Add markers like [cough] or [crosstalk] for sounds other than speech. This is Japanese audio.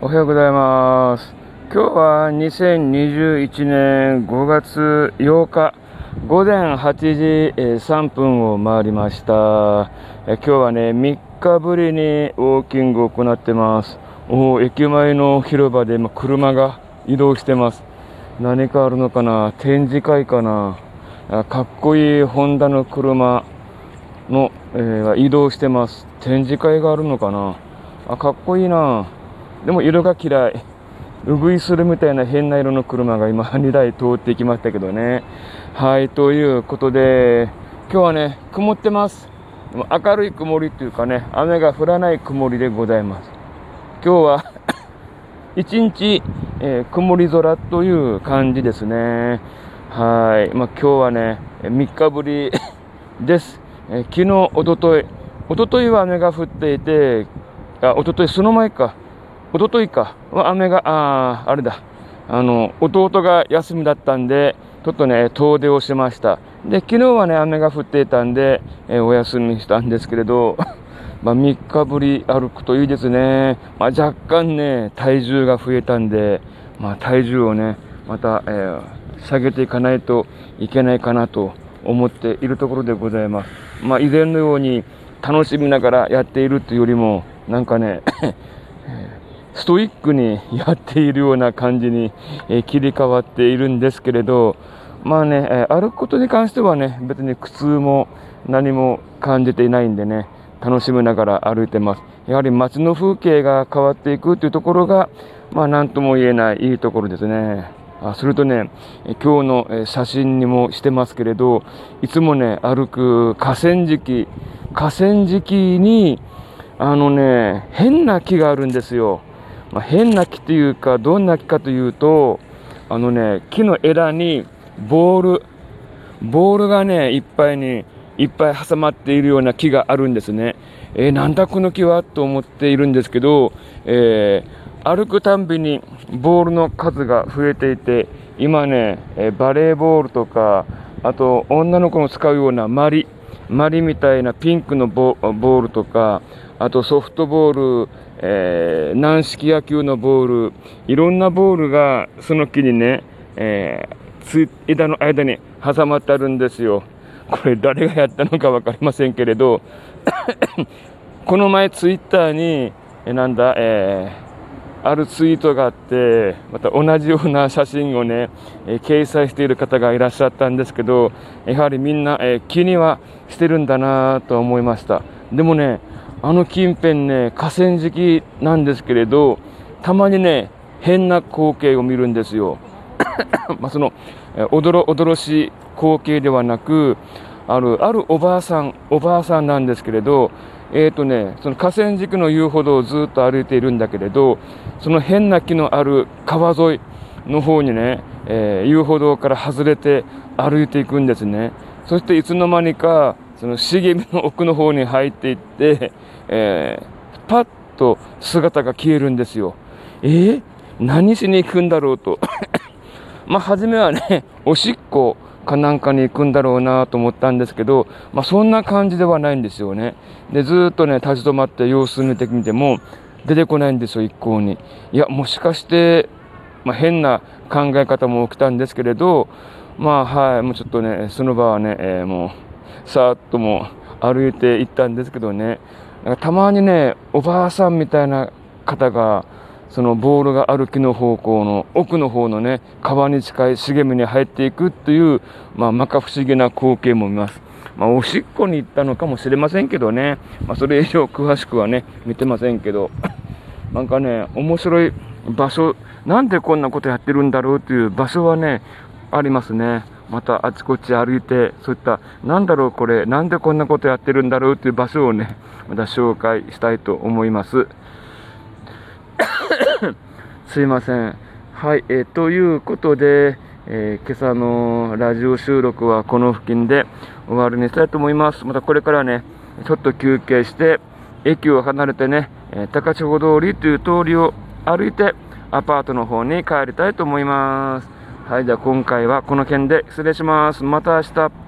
おはようございます。今日は2021年5月8日午前8時3分を回りました。今日はね、3日ぶりにウォーキングを行ってます。お駅前の広場で車が移動してます。何かあるのかな？展示会かな？かっこいいホンダの車の、えー移動してます。展示会があるのかな？あ、かっこいいな。でも色が嫌い。うぐいするみたいな変な色の車が今2台通ってきましたけどね。はい、ということで、今日はね、曇ってます。でも明るい曇りっていうかね、雨が降らない曇りでございます。今日は [coughs] 一日、えー曇り空という感じですね。はい。まあ、今日はね、3日ぶり [coughs] です。えー昨日、おととい、おとといは雨が降っていて、あ、おととい、その前か。おとといか。雨が、あーあれだ。あの、弟が休みだったんで、ちょっとね、遠出をしました。で、昨日はね、雨が降っていたんで、えーお休みしたんですけれど、[laughs] まあ、3日ぶり歩くといいですね。まあ、若干ね、体重が増えたんで、まあ、体重をね、また、えー下げていかないといけないかなと思っているところでございます。まあ、以前のように楽しみながらやっているというよりも、なんかね、ストイックにやっているような感じに、え切り替わっているんですけれど、まあね、歩くことに関してはね、別に苦痛も何も感じていないんでね、楽しみながら歩いてます。やはり街の風景が変わっていくというところが、まあ何とも言えないいいところですね。あするとね、今日の写真にもしてますけれど、いつもね、歩く河川敷、河川敷に、あのね、変な木があるんですよ。まあ、変な木というか、どんな木かというと、あのね、木の枝にボール、ボールがね、いっぱいに、いっぱい挟まっているような木があるんですね。えーなんだこの木はと思っているんですけど、えー歩くたんびにボールの数が増えていて、今ね、えーバレーボールとか、あと女の子の使うようなマリ、マリみたいなピンクのボールとか、あとソフトボール、えー軟式野球のボール、いろんなボールがその木にね、えー枝の間に挟まってあるんですよ。これ誰がやったのか分かりませんけれど、[coughs] この前ツイッターに、えなんだ、えーあるツイートがあって、また同じような写真をね、えー掲載している方がいらっしゃったんですけど、やはりみんな、えー気にはしてるんだなと思いました。でもね、あの近辺ね、河川敷なんですけれど、たまにね、変な光景を見るんですよ。[coughs] まあその、えーおどろおどろしい光景ではなく、ある、あるおばあさん、おばあさんなんですけれど、えーとね、その河川敷の遊歩道をずっと歩いているんだけれど、その変な木のある川沿いの方にね、えー遊歩道から外れて歩いていくんですね。そしていつの間にか、その茂みの奥の方に入っていって、えーパッと姿が消えるんですよ。えー何しに行くんだろうと。[coughs] まあ、初めはね、おしっこかなんかに行くんだろうなと思ったんですけど、まあ、そんな感じではないんですよね。で、ずっとね、立ち止まって様子見てみても、出てこないんですよ、一向に。いや、もしかして、まあ、変な考え方も起きたんですけれど、まあ、はい、もうちょっとね、その場はね、えーもう、さーっともう歩いて行ったんですけどね、なんかたまにね、おばあさんみたいな方が、そのボールがある木の方向の奥の方のね、川に近い茂みに入っていくっていう、まあ、摩訶不思議な光景も見ます。まあ、おしっこに行ったのかもしれませんけどね、まあ、それ以上詳しくはね、見てませんけど、[coughs] なんかね、面白い場所、なんでこんなことやってるんだろうっていう場所はね、ありますね。またあちこち歩いて、そういった、なんだろうこれ、なんでこんなことやってるんだろうっていう場所をね、また紹介したいと思います。すいません。はい、えーということで、えー今朝のラジオ収録はこの付近で終わりにしたいと思います。またこれからね、ちょっと休憩して、駅を離れてね、えー高千穂通りという通りを歩いて、アパートの方に帰りたいと思います。はい、じゃあ今回はこの辺で失礼します。また明日。